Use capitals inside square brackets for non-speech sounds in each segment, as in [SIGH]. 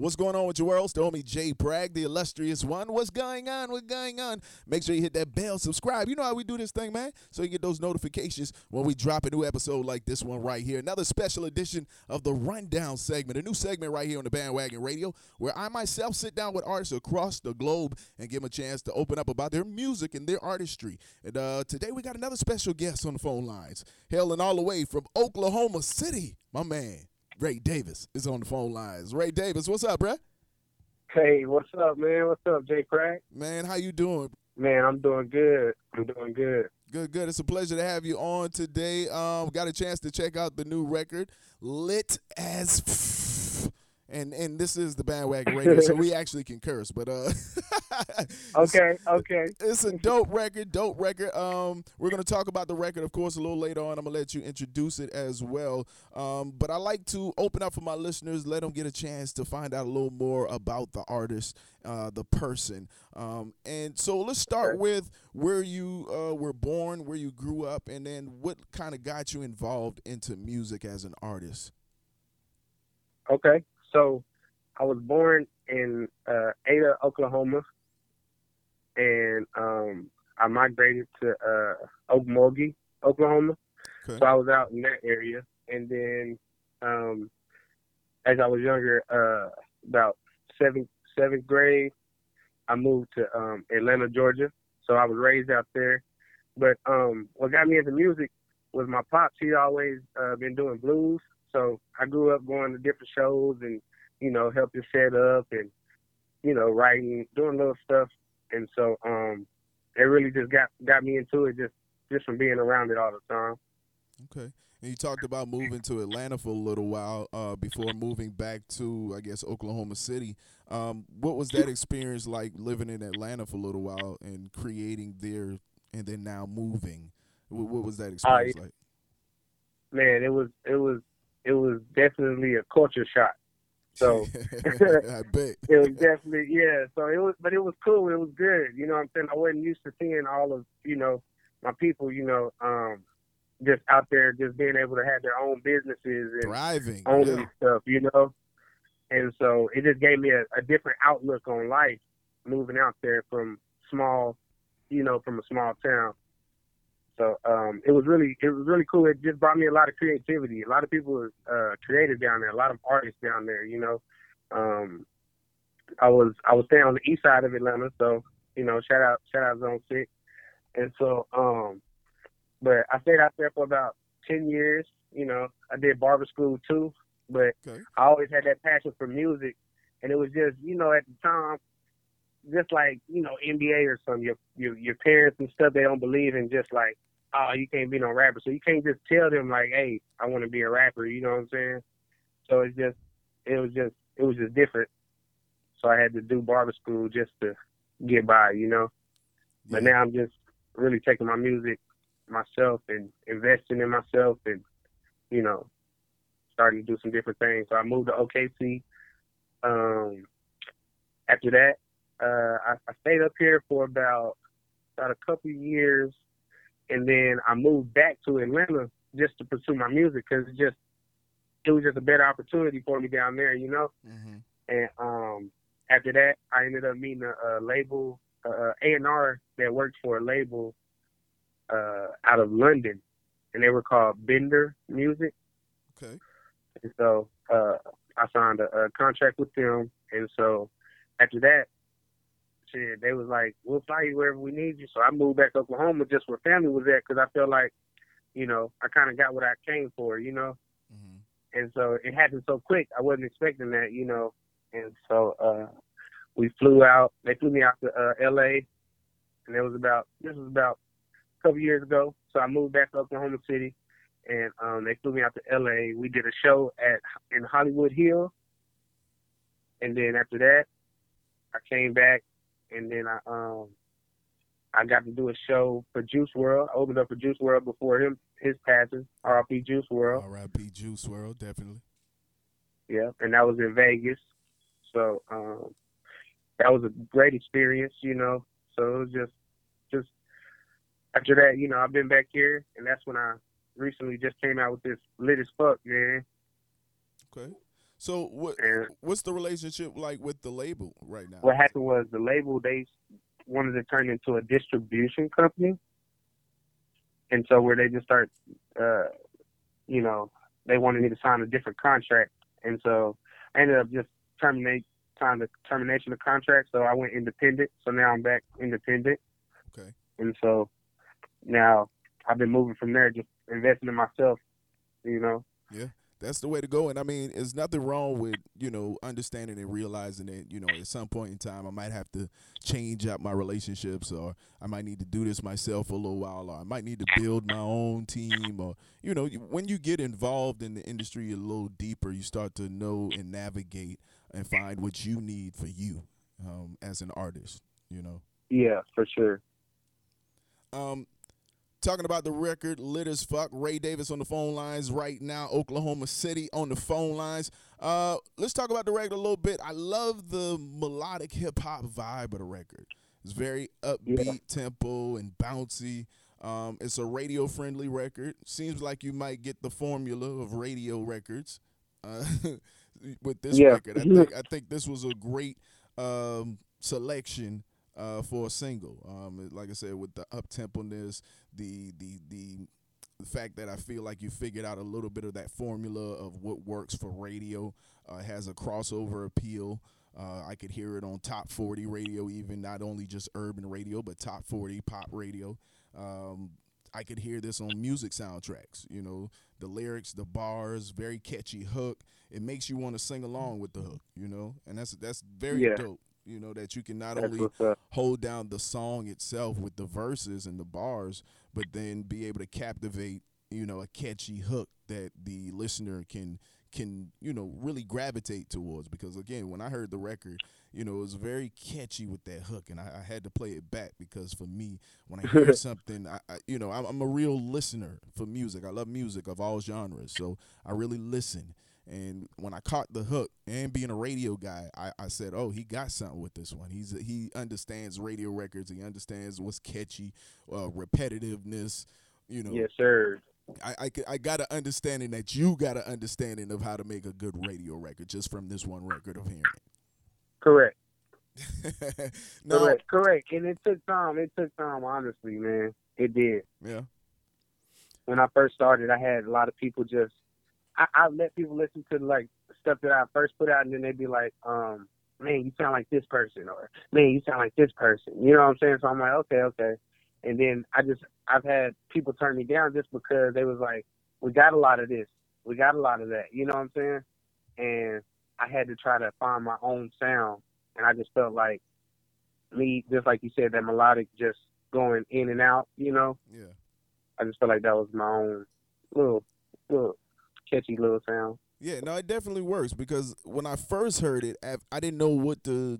What's going on with your world? It's the homie Jay Bragg, the illustrious one. What's going on? What's going on? Make sure you hit that bell, subscribe. You know how we do this thing, man. So you get those notifications when we drop a new episode like this one right here. Another special edition of the Rundown segment, a new segment right here on the Bandwagon Radio, where I myself sit down with artists across the globe and give them a chance to open up about their music and their artistry. And uh, today we got another special guest on the phone lines, hailing all the way from Oklahoma City, my man. Ray Davis is on the phone lines. Ray Davis, what's up, bruh? Hey, what's up, man? What's up, Jay Craig? Man, how you doing? Man, I'm doing good. I'm doing good. Good, good. It's a pleasure to have you on today. Um, got a chance to check out the new record, Lit as and and this is the bandwagon radio, so we [LAUGHS] actually can curse. But uh, [LAUGHS] okay, okay, it's a dope record, dope record. Um, we're gonna talk about the record, of course, a little later on. I'm gonna let you introduce it as well. Um, but I like to open up for my listeners, let them get a chance to find out a little more about the artist, uh, the person. Um, and so let's start with where you uh, were born, where you grew up, and then what kind of got you involved into music as an artist. Okay. So I was born in uh, Ada, Oklahoma, and um, I migrated to uh, Okmulgee, Oklahoma. Okay. So I was out in that area, and then um, as I was younger, uh, about seventh seventh grade, I moved to um, Atlanta, Georgia. So I was raised out there. But um, what got me into music was my pops. He always uh, been doing blues, so I grew up going to different shows and, you know, helping set up and, you know, writing, doing little stuff. And so um it really just got got me into it just just from being around it all the time. Okay. And you talked about moving to Atlanta for a little while uh, before moving back to, I guess, Oklahoma City. Um, what was that experience like living in Atlanta for a little while and creating there and then now moving? What, what was that uh, experience uh, like? Man, it was it was it was definitely a culture shock. So [LAUGHS] I [LAUGHS] bet it was definitely yeah. So it was, but it was cool. It was good. You know what I'm saying? I wasn't used to seeing all of you know my people. You know, um, just out there, just being able to have their own businesses and thriving, owning yeah. stuff. You know, and so it just gave me a, a different outlook on life moving out there from small, you know, from a small town. So um, it was really it was really cool. It just brought me a lot of creativity. A lot of people are uh, creative down there. A lot of artists down there. You know, um, I was I was staying on the east side of Atlanta, so you know, shout out shout out Zone Six. And so, um, but I stayed out there for about ten years. You know, I did barber school too, but okay. I always had that passion for music, and it was just you know at the time just like you know NBA or something. Your your your parents and stuff they don't believe in just like oh, you can't be no rapper. So you can't just tell them like, hey, I want to be a rapper. You know what I'm saying? So it's just, it was just, it was just different. So I had to do barber school just to get by, you know. Yeah. But now I'm just really taking my music myself and investing in myself and, you know, starting to do some different things. So I moved to OKC. Um, after that, uh, I, I stayed up here for about about a couple years and then I moved back to Atlanta just to pursue my music because it just it was just a better opportunity for me down there, you know. Mm-hmm. And um, after that, I ended up meeting a, a label, A and R that worked for a label uh, out of London, and they were called Bender Music. Okay. And so uh, I signed a, a contract with them, and so after that, shit, they was like, we'll fly you wherever we need you. So I moved back to Oklahoma just where family was at because I felt like, you know, I kind of got what I came for, you know. Mm-hmm. And so it happened so quick. I wasn't expecting that, you know. And so uh we flew out. They flew me out to uh, L.A. And it was about this was about a couple years ago. So I moved back to Oklahoma City, and um, they flew me out to L.A. We did a show at in Hollywood Hill, and then after that, I came back and then I um I got to do a show for Juice WRLD. I opened up for Juice WRLD before him his passing. R.I.P. Juice WRLD. R.I.P. Juice WRLD, definitely. Yeah, and that was in Vegas. So um that was a great experience, you know. So it was just just after that, you know, I've been back here and that's when I recently just came out with this lit as fuck, man. Okay. So what And what's the relationship like with the label right now? what happened was the label they wanted to turn into a distribution company, and so where they just start, uh, you know, they wanted me to sign a different contract, and so I ended up just terminate signed the termination of contract. So I went independent. So now I'm back independent. Okay. And so now I've been moving from there, just investing in myself. You know. That's the way to go. And I mean, there's nothing wrong with, you know, understanding and realizing that, you know, at some point in time I might have to change up my relationships or I might need to do this myself for a little while or I might need to build my own team or, you know, when you get involved in the industry a little deeper, you start to know and navigate and find what you need for you um, as an artist, you know. Yeah, for sure. Um, talking about the record, lit as fuck. Ray Davis on the phone lines right now. Oklahoma City on the phone lines. Uh, let's talk about the record a little bit. I love the melodic hip hop vibe of the record. It's very upbeat Yeah. tempo and bouncy. Um, it's a radio friendly record. Seems like you might get the formula of radio records uh, [LAUGHS] with this Yeah. record. I think I think this was a great um, selection uh, for a single. Um, like I said, with the up temponess, the the the the fact that I feel like you figured out a little bit of that formula of what works for radio uh, has a crossover appeal. Uh, I could hear it on top 40 radio, even not only just urban radio, but top 40 pop radio. Um, I could hear this on music soundtracks. You know, the lyrics, the bars, very catchy hook. It makes you want to sing along with the hook. You know, and that's that's very Yeah. dope. You know that you can not That's only hold down the song itself with the verses and the bars, but then be able to captivate, you know, a catchy hook that the listener can can, you know, really gravitate towards. Because again, when I heard the record, you know, it was very catchy with that hook, and I, I had to play it back because for me, when I hear [LAUGHS] something, I, I you know, I'm, I'm a real listener for music. I love music of all genres, so I really listen. And when I caught the hook and being a radio guy, I, I said, "Oh, he got something with this one. He's he understands radio records. He understands what's catchy, uh, repetitiveness. You know, Yes, sir. I, I I got an understanding that you got an understanding of how to make a good radio record just from this one record of hearing Correct. [LAUGHS] no, Correct. Correct. And it took time. It took time. Honestly, man, it did. yeah, when I first started, I had a lot of people just I, I let people listen to like stuff that I first put out, and then they'd be like, um, "Man, you sound like this person," or "Man, you sound like this person." You know what I'm saying? So I'm like, "Okay, okay." And then I just I've had people turn me down just because they was like, "We got a lot of this, we got a lot of that." You know what I'm saying? And I had to try to find my own sound, and I just felt like me, just like you said, that melodic just going in and out. You know, yeah. I just felt like that was my own little, little catchy little sound. Yeah, no, it definitely works because when I first heard it, I- I didn't know what to,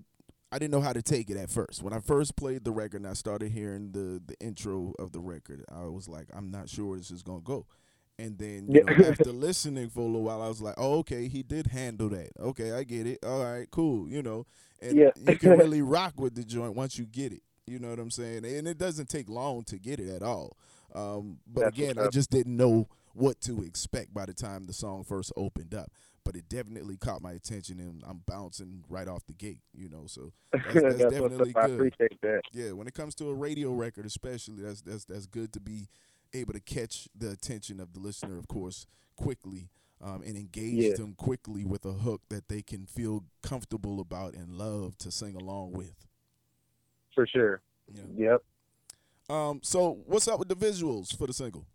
I didn't know how to take it at first. When I first played the record and I started hearing the the intro of the record, I was like, I'm not sure where this is gonna go. And then you know, after [LAUGHS] listening for a little while, I was like, oh, okay, he did handle that. Okay, I get it. All right, cool. You know, and Yeah. you can [LAUGHS] really rock with the joint once you get it. You know what I'm saying? And it doesn't take long to get it at all. Um, but That's again, I just didn't know what to expect by the time the song first opened up. But it definitely caught my attention, and I'm bouncing right off the gate. You know, so [LAUGHS] that's, that's That's definitely up. I appreciate that. Yeah, when it comes to a radio record, especially, that's that's that's good to be able to catch the attention of the listener, of course, quickly, um, and engage Yeah. them quickly with a hook that they can feel comfortable about and love to sing along with. For sure. Yeah. Yep. Um. So, what's up with the visuals for the single?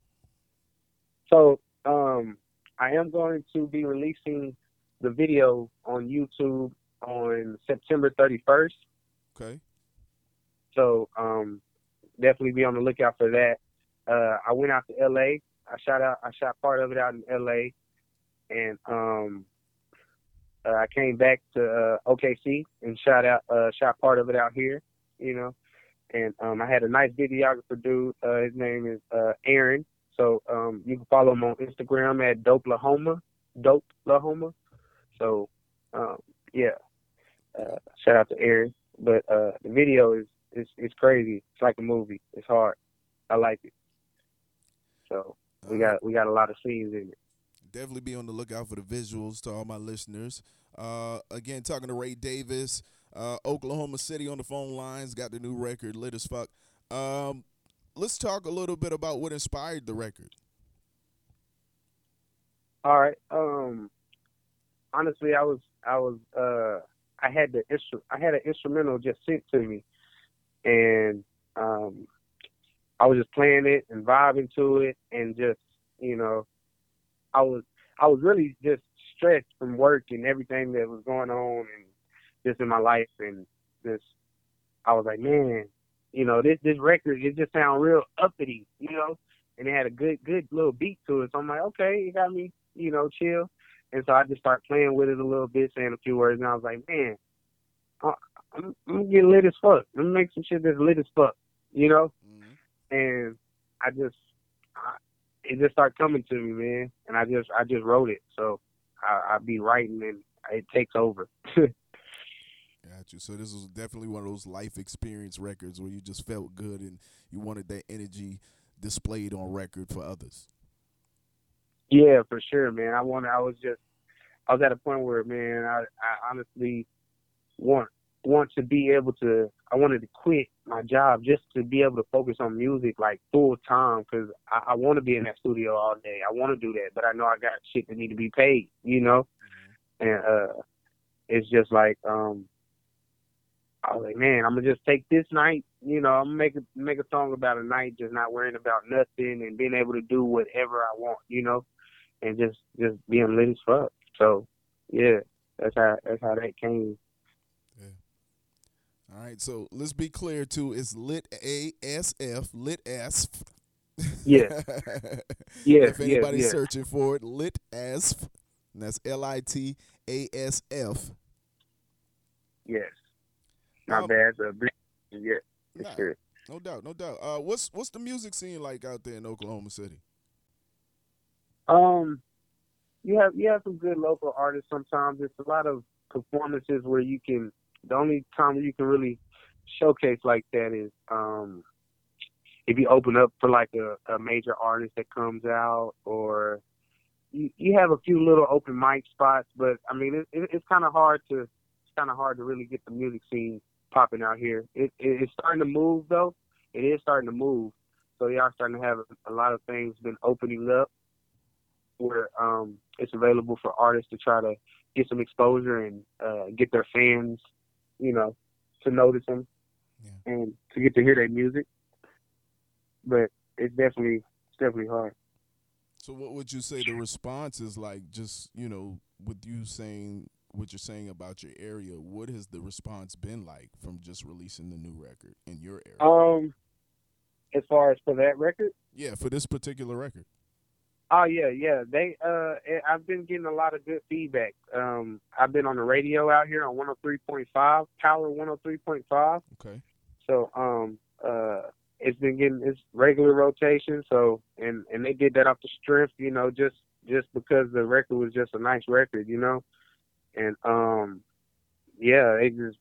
So, um, I am going to be releasing the video on YouTube on September 31st. Okay. So, um, definitely be on the lookout for that. Uh, I went out to LA. I shot out. I shot part of it out in LA, and um, uh, I came back to uh, OKC and shot out. Uh, shot part of it out here. You know, and um, I had a nice videographer dude. Uh, his name is uh, Aaron. So um, you can follow him on Instagram at Dopelahoma. Dopelahoma. So um, yeah, uh, shout out to Aaron. But uh, the video is it's it's crazy. It's like a movie. It's hard. I like it. So we got we got a lot of scenes in it. definitely be on the lookout for the visuals to all my listeners. Uh, again, talking to Ray Davis, uh, Oklahoma City on the phone lines, got the new record, lit as fuck. Um, let's talk a little bit about what inspired the record. All right. Um, honestly, I was I was uh I had the instru- I had an instrumental just sent to me, and um, I was just playing it and vibing to it, and just you know, I was I was really just stressed from work and everything that was going on and just in my life, and just I was like, man, you know, this this record it just sound real uppity, you know, and it had a good good little beat to it. So I'm like, okay, it got me, you know, chill. And so I just started playing with it a little bit, saying a few words, and I was like, man, I'm, I'm gonna get lit as fuck. I'm gonna make some shit that's lit as fuck, you know. Mm-hmm. And I just, I, it just started coming to me, man. And I just, I just wrote it. So I, I be writing, and it takes over. [LAUGHS] Got you. So this was definitely one of those life experience records where you just felt good and you wanted that energy displayed on record for others. Yeah, for sure, man. I want. I was just. I was at a point where, man, I, I honestly want want to be able to. I wanted to quit my job just to be able to focus on music like full time because I, I want to be in that studio all day. I want to do that, but I know I got shit that need to be paid, you know. And uh, it's just like um, I was like, man, I'm gonna just take this night. You know, I'm gonna make a make a song about a night, just not worrying about nothing and being able to do whatever I want. You know, and just just being lit as fuck. So, yeah, that's how that's how that came. Yeah. All right, so let's be clear too. It's lit ASF, lit as. Yeah. [LAUGHS] Yeah. if anybody's yeah, yeah. searching for it, lit as. And that's L I T A S F. Yes. Not Um, bad. Yeah, Nah. sure. No doubt, no doubt. Uh, what's what's the music scene like out there in Oklahoma City? Um, you have you have some good local artists. Sometimes it's a lot of performances where you can. The only time you can really showcase like that is um if you open up for like a, a major artist that comes out, or you you have a few little open mic spots. But I mean, it, it, it's kind of hard to it's kind of hard to really get the music scene popping out here. It, it it's starting to move though. It is starting to move. So are starting to have a lot of things been opening up where um, it's available for artists to try to get some exposure and uh, get their fans, you know, to notice them Yeah. and to get to hear their music. But it's definitely it's definitely hard. So what would you say the response is like? Just you know, with you saying what you're saying about your area, what has the response been like from just releasing the new record in your area? Um, as far as for that record, yeah, for this particular record. Oh yeah, yeah. They uh I've been getting a lot of good feedback. Um I've been on the radio out here on 103.5, Power 103.5. Okay. So um uh it's been getting its regular rotation, so and and they did that off the strength, you know, just just because the record was just a nice record, you know. And um yeah, they just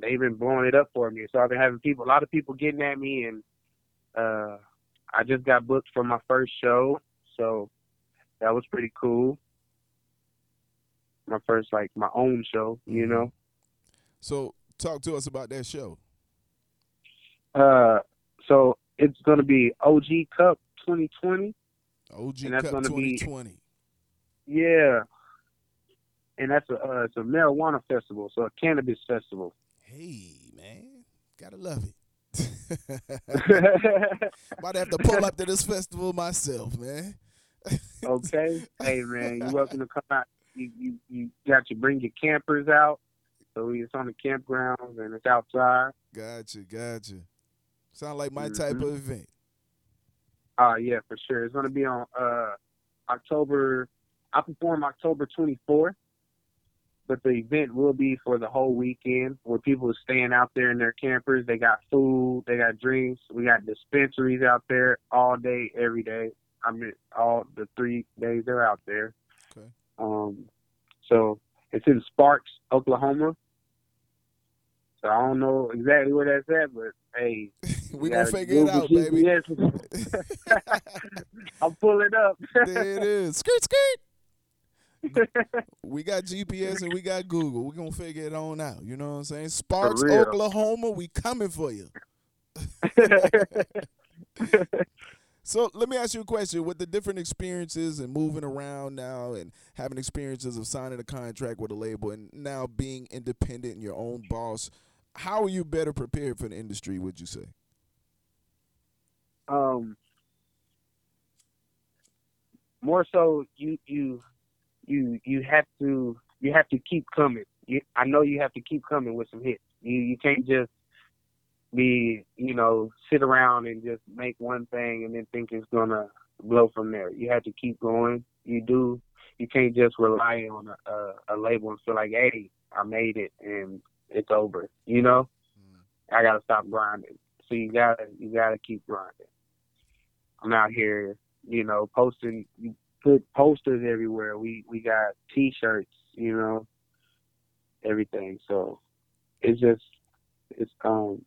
they've been blowing it up for me. So I've been having people a lot of people getting at me and uh I just got booked for my first show so that was pretty cool. My first like my own show, you Mhm. know. So talk to us about that show. Uh so it's gonna be OG Cup twenty twenty. OG And that's Cup gonna be- 2020. Yeah. And that's a uh, it's a marijuana festival, so a cannabis festival. Hey man, gotta love it. [LAUGHS] Might have to pull up to this festival myself, man. okay. Hey man, you're welcome to come out. You you you got to bring your campers out. So it's on the campgrounds and it's outside. Gotcha, gotcha. Sound like my type Mhm. of event. Uh yeah, for sure. It's gonna be on uh October I perform October twenty fourth. But the event will be for the whole weekend where people are staying out there in their campers. They got food, they got drinks, we got dispensaries out there all day, every day. I mean all the three days they're out there. Okay. Um so it's in Sparks, Oklahoma. So I don't know exactly where that's at, but hey, [LAUGHS] we gonna figure it out, baby. [LAUGHS] [LAUGHS] I'm pulling up. there it is. Skirt, skirt. [LAUGHS] we got GPS and we got Google. We're gonna figure it on out. You know what I'm saying? Sparks. Oklahoma, we coming for you. [LAUGHS] So let me ask you a question: With the different experiences and moving around now, and having experiences of signing a contract with a label, and now being independent and your own boss, how are you better prepared for the industry? Would you say? um, more so you you you you have to you have to keep coming. You, I know you have to keep coming with some hits. You you can't just be you know sit around and just make one thing and then think it's gonna blow from there. You have to keep going. You do. You can't just rely on a, a, a label and feel like, hey, I made it and it's over. You know, I gotta stop grinding. So you gotta you gotta keep grinding. I'm out here, you know, posting put posters everywhere. We we got T-shirts, you know, everything. So it's just it's um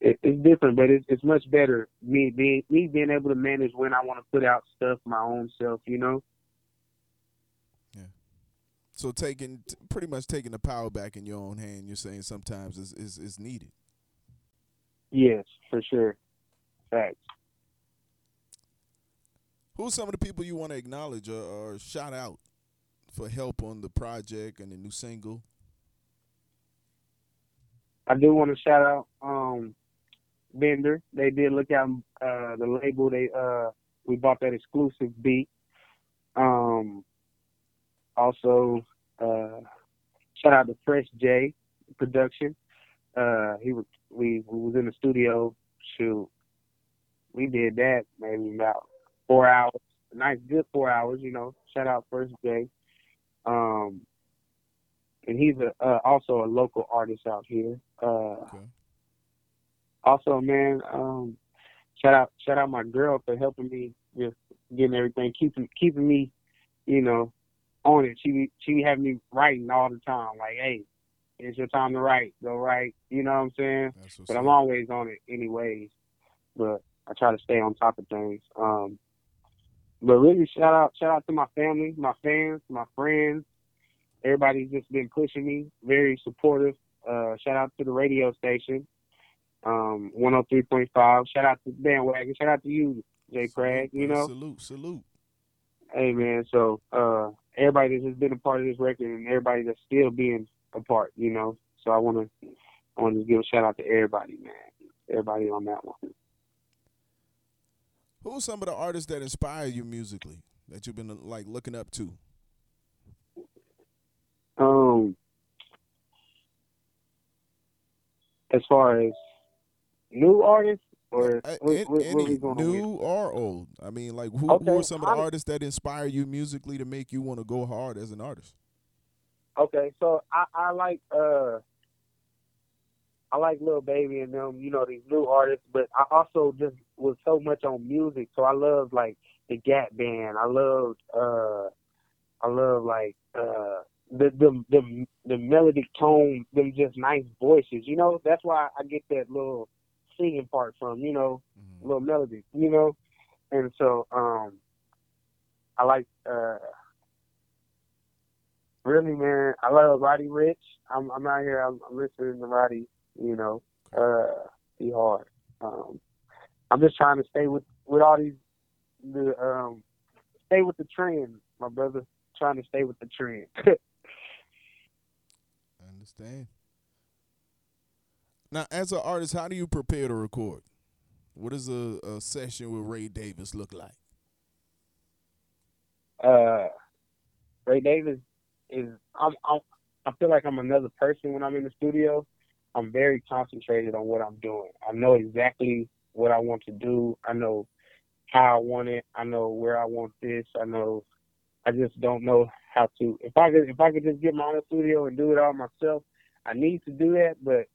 it, it's different, but it's it's much better me being me being able to manage when I want to put out stuff my own self, you know. Yeah. So taking pretty much taking the power back in your own hand. You're saying sometimes is is, is needed. Yes, for sure. Facts. Who's some of the people you want to acknowledge or, or shout out for help on the project and the new single? I do want to shout out um Bender. They did look out uh the label. They uh we bought that exclusive beat. Um also uh shout out to Fresh J production. Uh he was we, we was in the studio shoot. We did that maybe about four hours. A nice good four hours, you know. Shout out First J. Um and he's a uh, also a local artist out here. Uh Okay. also man um shout out shout out my girl for helping me with getting everything keeping keeping me you know on it she she having me writing all the time like hey it's your time to write go write you know what i'm saying but i'm always on it anyways but i try to stay on top of things um but really shout out shout out to my family my fans my friends. Everybody's just been pushing me very supportive. Uh shout out to the radio station um 103.5 shout out to bandwagon. Shout out to you jay craig you know? Salute, salute. hey man so uh everybody that's been a part of this record and everybody that's still being a part you know? So i want to i want to give a shout out to everybody man. Everybody on that one Who are some of the artists that inspire you musically that you've been like looking up to? um as far as new artists or Uh, what, what, what any going new or old? I mean, like who, who are some of the I'm- artists that inspire you musically to make you want to go hard as an artist? Okay, so I, I like uh I like Lil Baby and them, you know, these new artists, but I also just was so much on music. So I love like the Gap Band. I loved uh I love like uh the the the the melodic tone, them just nice voices, you know, that's why I get that little singing part from, you know, Mhm. little melody, you know? And so um I like uh really man, I love Roddy Ricch. I'm I'm out here I'm, I'm listening to Roddy, you know. Uh he hard. Um I'm just trying to stay with with all these the um stay with the trend, my brother. Trying to stay with the trend. [LAUGHS] I understand. Now, as an artist, how do you prepare to record? What does a, a session with Ray Davis look like? uh Ray Davis is I'm, I'm I feel like I'm another person when I'm in the studio. I'm very concentrated on what I'm doing. I know exactly what I want to do. I know how I want it. I know where I want this. I know I just don't know how to if I could if I could just get my own studio and do it all myself, I need to do that, but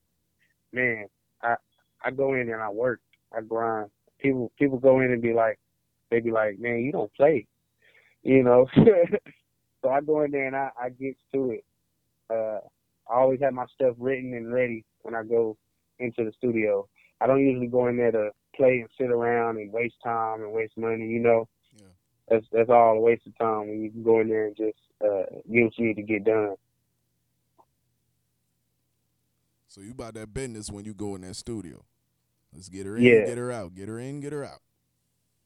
man, I I go in and I work. I grind. People people go in and be like they be like, Man, you don't play you know. [LAUGHS] so I go in there and I, I get to it. Uh, I always have my stuff written and ready when I go into the studio. I don't usually go in there to play and sit around and waste time and waste money, you know. Yeah. that's that's all a waste of time when you can go in there and just uh, get what you need to get done. So you about that business when you go in that studio. Let's get her in, Yeah. get her out, get her in, get her out.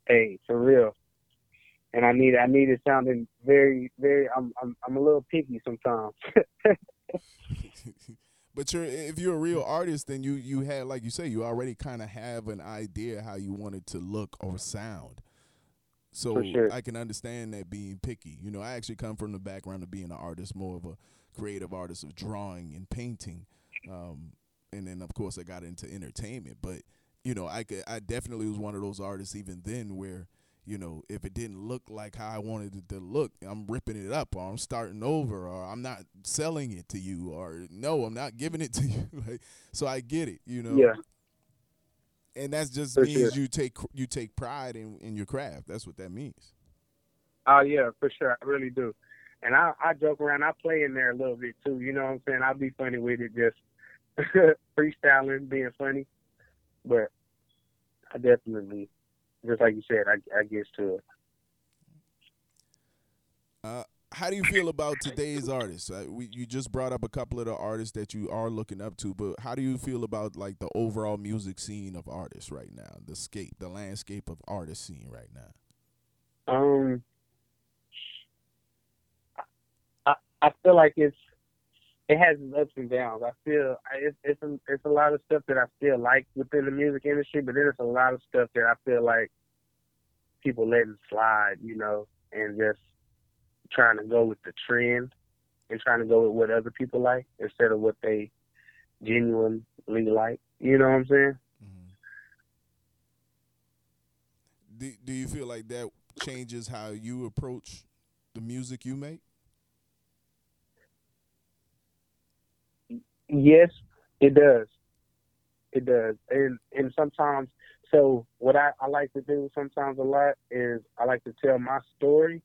Hey, for real. And I need I need it sounding very very. I'm I'm I'm a little picky sometimes. [LAUGHS] [LAUGHS] but you're if you're a real artist, then you you had like you say you already kind of have an idea how you want it to look or sound. So sure. I can understand that being picky. You know, I actually come from the background of being an artist, more of a creative artist of drawing and painting, um, and then of course I got into entertainment. But you know, I could, I definitely was one of those artists even then where you know if it didn't look like how I wanted it to look, I'm ripping it up, or I'm starting over, or I'm not selling it to you, or no, I'm not giving it to [LAUGHS] you. like, so I get it, you know. yeah, And that's just For means sure. you take you take pride in, in your craft. That's what that means. oh yeah, for sure. I really do. And I I joke around. I play in there a little bit too. You know what I'm saying? I'll be funny with it, just [LAUGHS] freestyling, being funny. But I definitely, just like you said, I I get to it. Uh, how do you feel about today's artists? Uh, we, you just brought up a couple of the artists that you are looking up to, but how do you feel about like the overall music scene of artists right now? The scape, the landscape of artist scene right now. Um, I I feel like it's it has its ups and downs. I feel it's it's a, it's a lot of stuff that I still like within the music industry, but then it's a lot of stuff that I feel like people letting slide, you know, and just trying to go with the trend and trying to go with what other people like instead of what they genuinely like. You know what I'm saying? Mm-hmm. Do Do you feel like that changes how you approach the music you make? Yes, it does. It does. And and sometimes so what I, I like to do sometimes a lot is I like to tell my story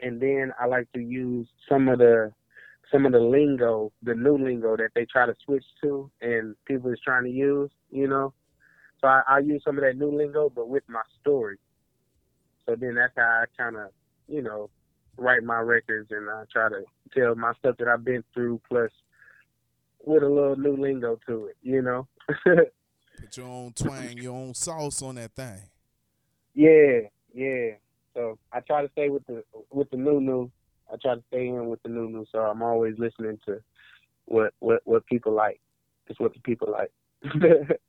and then I like to use some of the some of the lingo, the new lingo that they try to switch to and people is trying to use, you know. So I, I use some of that new lingo but with my story. So then that's how I kinda, you know, write my records and I try to tell my stuff that I've been through plus with a little new lingo to it, you know. [LAUGHS] Put your own twang, your own sauce on that thing. yeah, yeah. So I try to stay with the with the new new. I try to stay in with the new new. So I'm always listening to what what what people like. It's what the people like. [LAUGHS]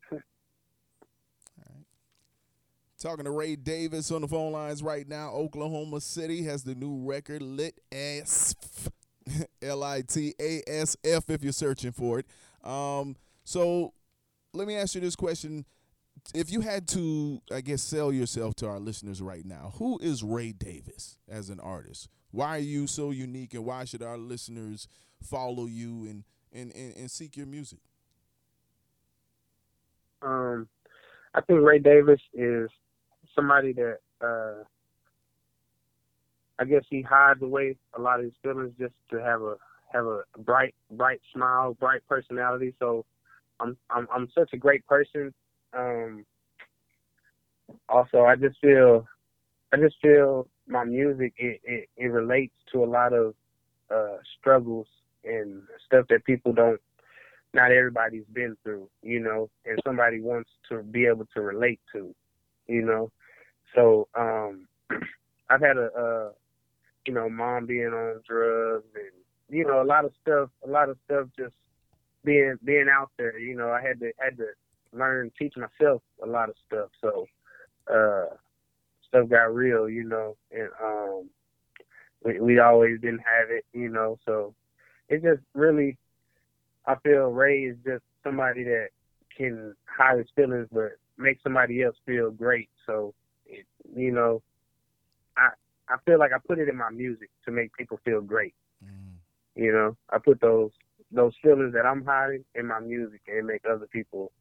Talking to Ray Davis on the phone lines right now. Oklahoma City has the new record Lit As L I T A S F if you're searching for it. Um, so let me ask you this question. If you had to, I guess, sell yourself to our listeners right now, who is Ray Davis as an artist? Why are you so unique and why should our listeners follow you and, and, and, and seek your music? um, I think Ray Davis is somebody that uh, I guess he hides away a lot of his feelings just to have a have a bright bright smile, bright personality. So I'm I'm I'm such a great person. Um, also, I just feel I just feel my music it, it, it relates to a lot of uh, struggles and stuff that people don't not everybody's been through, you know, and somebody wants to be able to relate to, you know. So um [CLEARS THROAT] I've had a you know, mom being on drugs and you know, a lot of stuff a lot of stuff just being being out there, you know, I had to had to learn teach myself a lot of stuff. So uh stuff got real, you know, and um we we always didn't have it, you know, so it just really I feel Ray is just somebody that can hide his feelings but make somebody else feel great. So, it, you know, I feel like I put it in my music to make people feel great. Mm. You know, I put those those feelings that I'm hiding in my music and make other people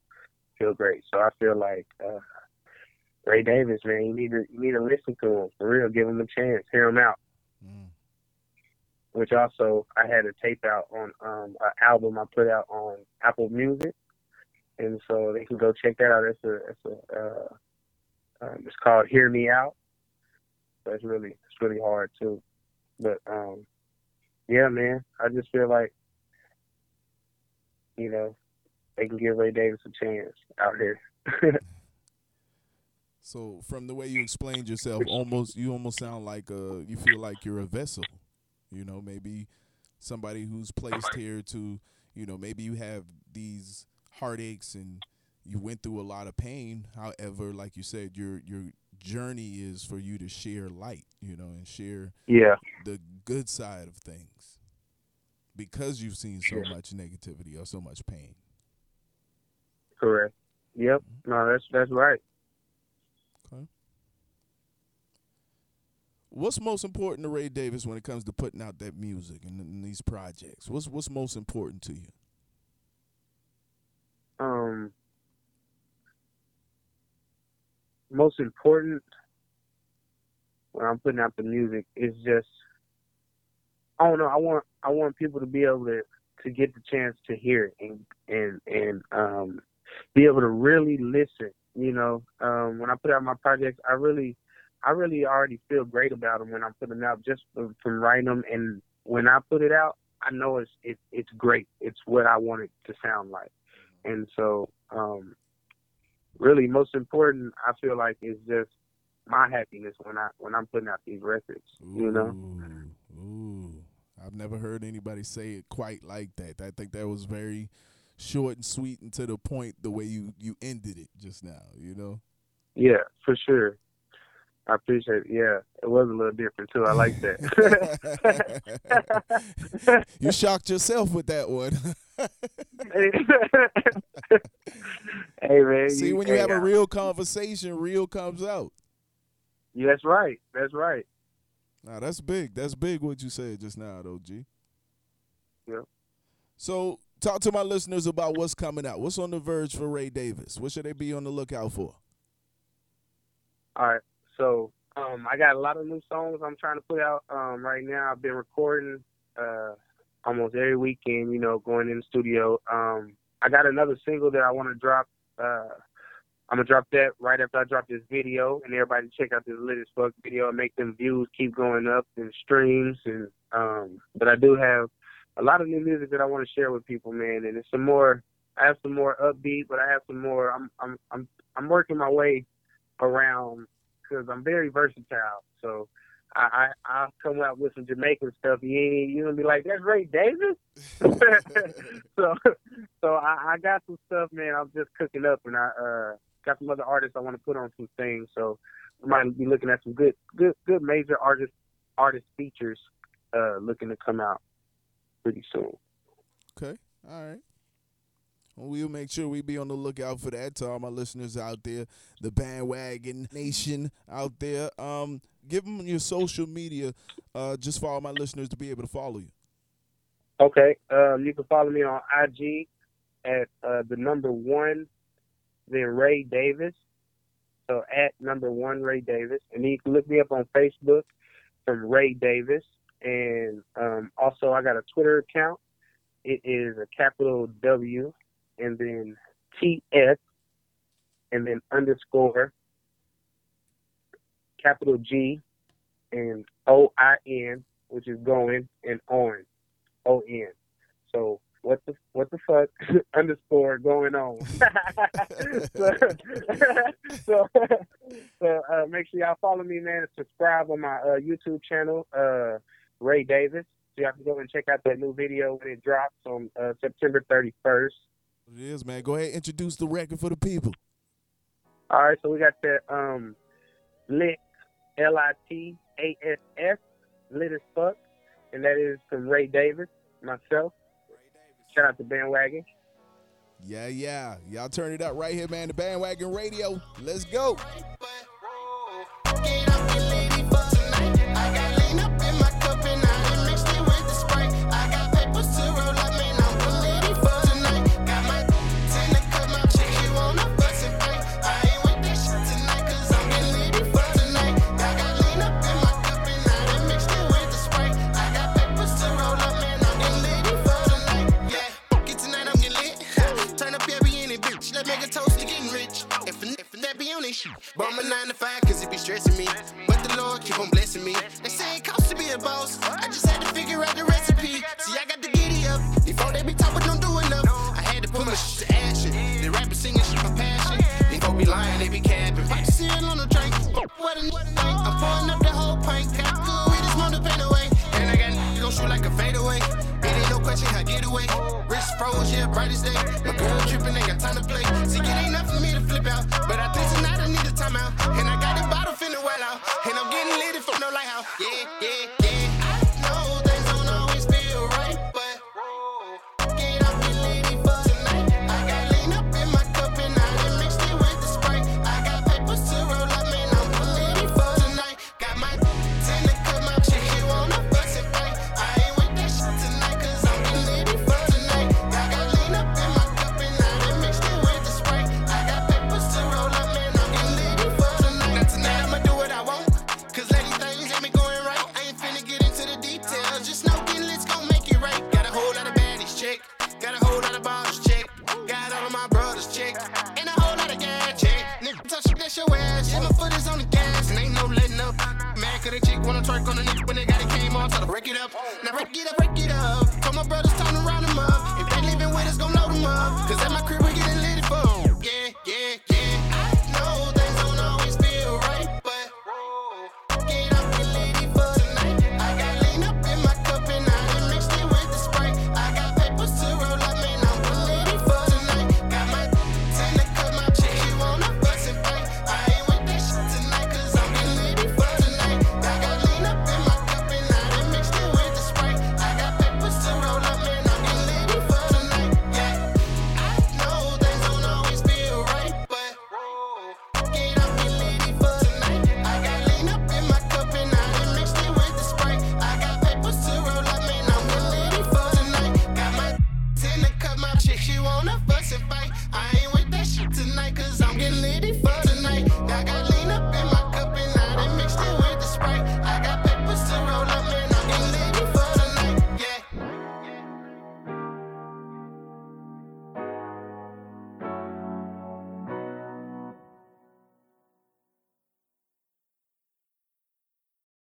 feel great. So I feel like uh, Ray Davis, man, you need to you need to listen to him for real. Give him a chance. Hear him out. Mm. which also I had a tape out on um an album I put out on Apple Music, and so they can go check that out. It's a it's a uh, um, it's called Hear Me Out, so it's really it's really hard too. But um, yeah, man, I just feel like you know they can give Ray Davis a chance out here. [LAUGHS] so from the way you explained yourself, almost you almost sound like uh you feel like you're a vessel. You know, maybe somebody who's placed here to, you know, maybe you have these heartaches and you went through a lot of pain. However, like you said, your your journey is for you to share light, you know, and share yeah the good side of things because you've seen so yeah. much negativity or so much pain. Correct. Yep. Mm-hmm. No, that's that's right. Okay. What's most important to Ray Davis when it comes to putting out that music and, and these projects? What's what's most important to you? Um, most important when I'm putting out the music is just I don't know. I want I want people to be able to to get the chance to hear it and and and um be able to really listen. You know, um, when I put out my projects, I really I really already feel great about them when I'm putting out just from, from writing them. And when I put it out, I know it's it, it's great. It's what I want it to sound like. And so um, really most important I feel like is just my happiness when I when I'm putting out these records. Ooh, you know. Ooh. I've never heard anybody say it quite like that. I think that was very short and sweet and to the point the way you you ended it just now, you know? Yeah, for sure. I appreciate it. Yeah, it was a little different too. I like that. [LAUGHS] you shocked yourself with that one. [LAUGHS] hey man. See, when you have a real conversation, real comes out. Yeah, that's right. That's right. Now that's big. That's big what you said just now, though, G. Yeah. So talk to my listeners about what's coming out. What's on the verge for Ray Davis? What should they be on the lookout for? All right. So um, I got a lot of new songs I'm trying to put out um, right now. I've been recording uh, almost every weekend, you know, going in the studio. Um, I got another single that I want to drop. Uh, I'm gonna drop that right after I drop this video, and everybody check out this latest fuck video and make them views keep going up and streams. And um, but I do have a lot of new music that I want to share with people, man. And it's some more. I have some more upbeat, but I have some more. I'm I'm I'm I'm working my way around because I'm very versatile. So I, I I'll come out with some Jamaican stuff. You you gonna be like that's Ray Davis. [LAUGHS] so so I, I got some stuff, man. I'm just cooking up, and I uh got some other artists I want to put on some things. So we might be looking at some good good good major artist artist features uh looking to come out pretty soon. Okay, all right. We'll make sure we be on the lookout for that to all my listeners out there, the bandwagon nation out there. Um, give them your social media, uh, just for all my listeners to be able to follow you. Okay, um, you can follow me on IG at uh, the number one, then Ray Davis. So at number one Ray Davis, and you can look me up on Facebook from Ray Davis, and um, also I got a Twitter account. It is a capital W and then TS and then underscore capital G and O I N, which is going and on O N. So what the what the fuck [LAUGHS] underscore going on. [LAUGHS] so [LAUGHS] so, so uh, make sure y'all follow me, man, and subscribe on my uh, YouTube channel, uh, Ray Davis. So y'all can go and check out that new video when it drops on uh, September 31st. It is, man. Go ahead, and introduce the record for the people. All right, so we got that um, lit L I T A S S lit as fuck, and that is from Ray Davis, myself. Shout out to Bandwagon. Yeah, yeah. Y'all turn it up right here, man. The Bandwagon Radio. Let's go. Lighthouse. Yeah, yeah.